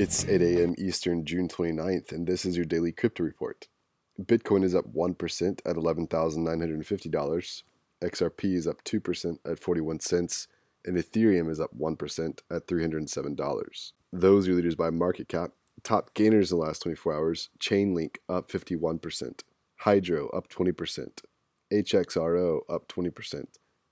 It's 8 a.m. Eastern, June 29th, and this is your daily crypto report. Bitcoin is up 1% at $11,950. XRP is up 2% at 41 cents, and Ethereum is up 1% at $307. Those are leaders by market cap. Top gainers in the last 24 hours Chainlink up 51%, Hydro up 20%, HXRO up 20%,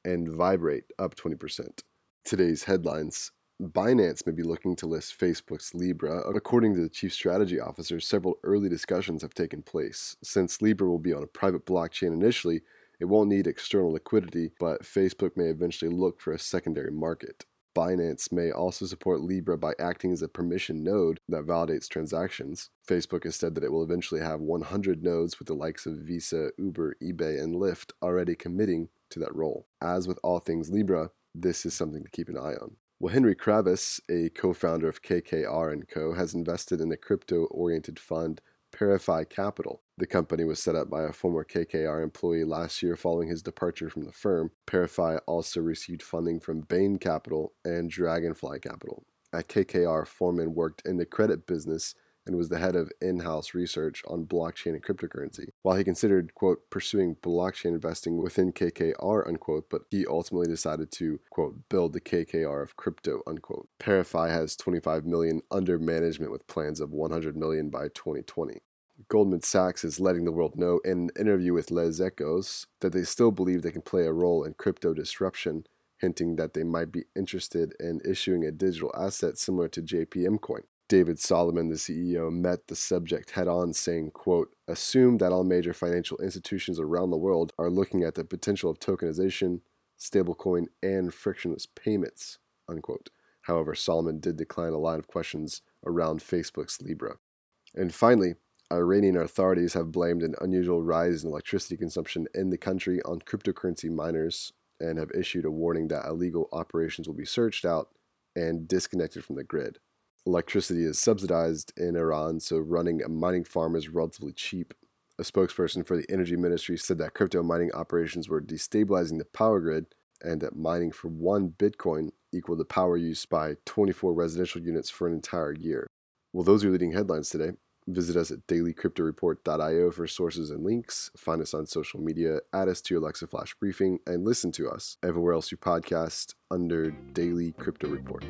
and Viberate up 20%. Today's headlines Binance may be looking to list Facebook's Libra. According to the chief strategy officer, several early discussions have taken place. Since Libra will be on a private blockchain initially, it won't need external liquidity, but Facebook may eventually look for a secondary market. Binance may also support Libra by acting as a permission node that validates transactions. Facebook has said that it will eventually have 100 nodes with the likes of Visa, Uber, eBay, and Lyft already committing to that role. As with all things Libra, this is something to keep an eye on. Well, Henry Kravis, a co-founder of KKR & Co., has invested in the crypto-oriented fund ParaFi Capital. The company was set up by a former KKR employee last year following his departure from the firm. ParaFi also received funding from Bain Capital and Dragonfly Capital. At KKR, Forman worked in the credit business and was the head of in house research on blockchain and cryptocurrency. While he considered, quote, pursuing blockchain investing within KKR, unquote, but he ultimately decided to, quote, build the KKR of crypto, unquote. ParaFi has 25 million under management with plans of 100 million by 2020. Goldman Sachs is letting the world know in an interview with Les Echos that they still believe they can play a role in crypto disruption, hinting that they might be interested in issuing a digital asset similar to JPM Coin. David Solomon, the CEO, met the subject head on, saying, quote, assume that all major financial institutions around the world are looking at the potential of tokenization, stablecoin, and frictionless payments, unquote. However, Solomon did decline a line of questions around Facebook's Libra. And finally, Iranian authorities have blamed an unusual rise in electricity consumption in the country on cryptocurrency miners and have issued a warning that illegal operations will be searched out and disconnected from the grid electricity is subsidized in Iran, so running a mining farm is relatively cheap. A spokesperson for the energy ministry said that crypto mining operations were destabilizing the power grid and that mining for one Bitcoin equaled the power used by 24 residential units for an entire year. Well, those are leading headlines today. Visit us at dailycryptoreport.io for sources and links. Find us on social media, add us to your Alexa Flash briefing, and listen to us everywhere else you podcast under Daily Crypto Report.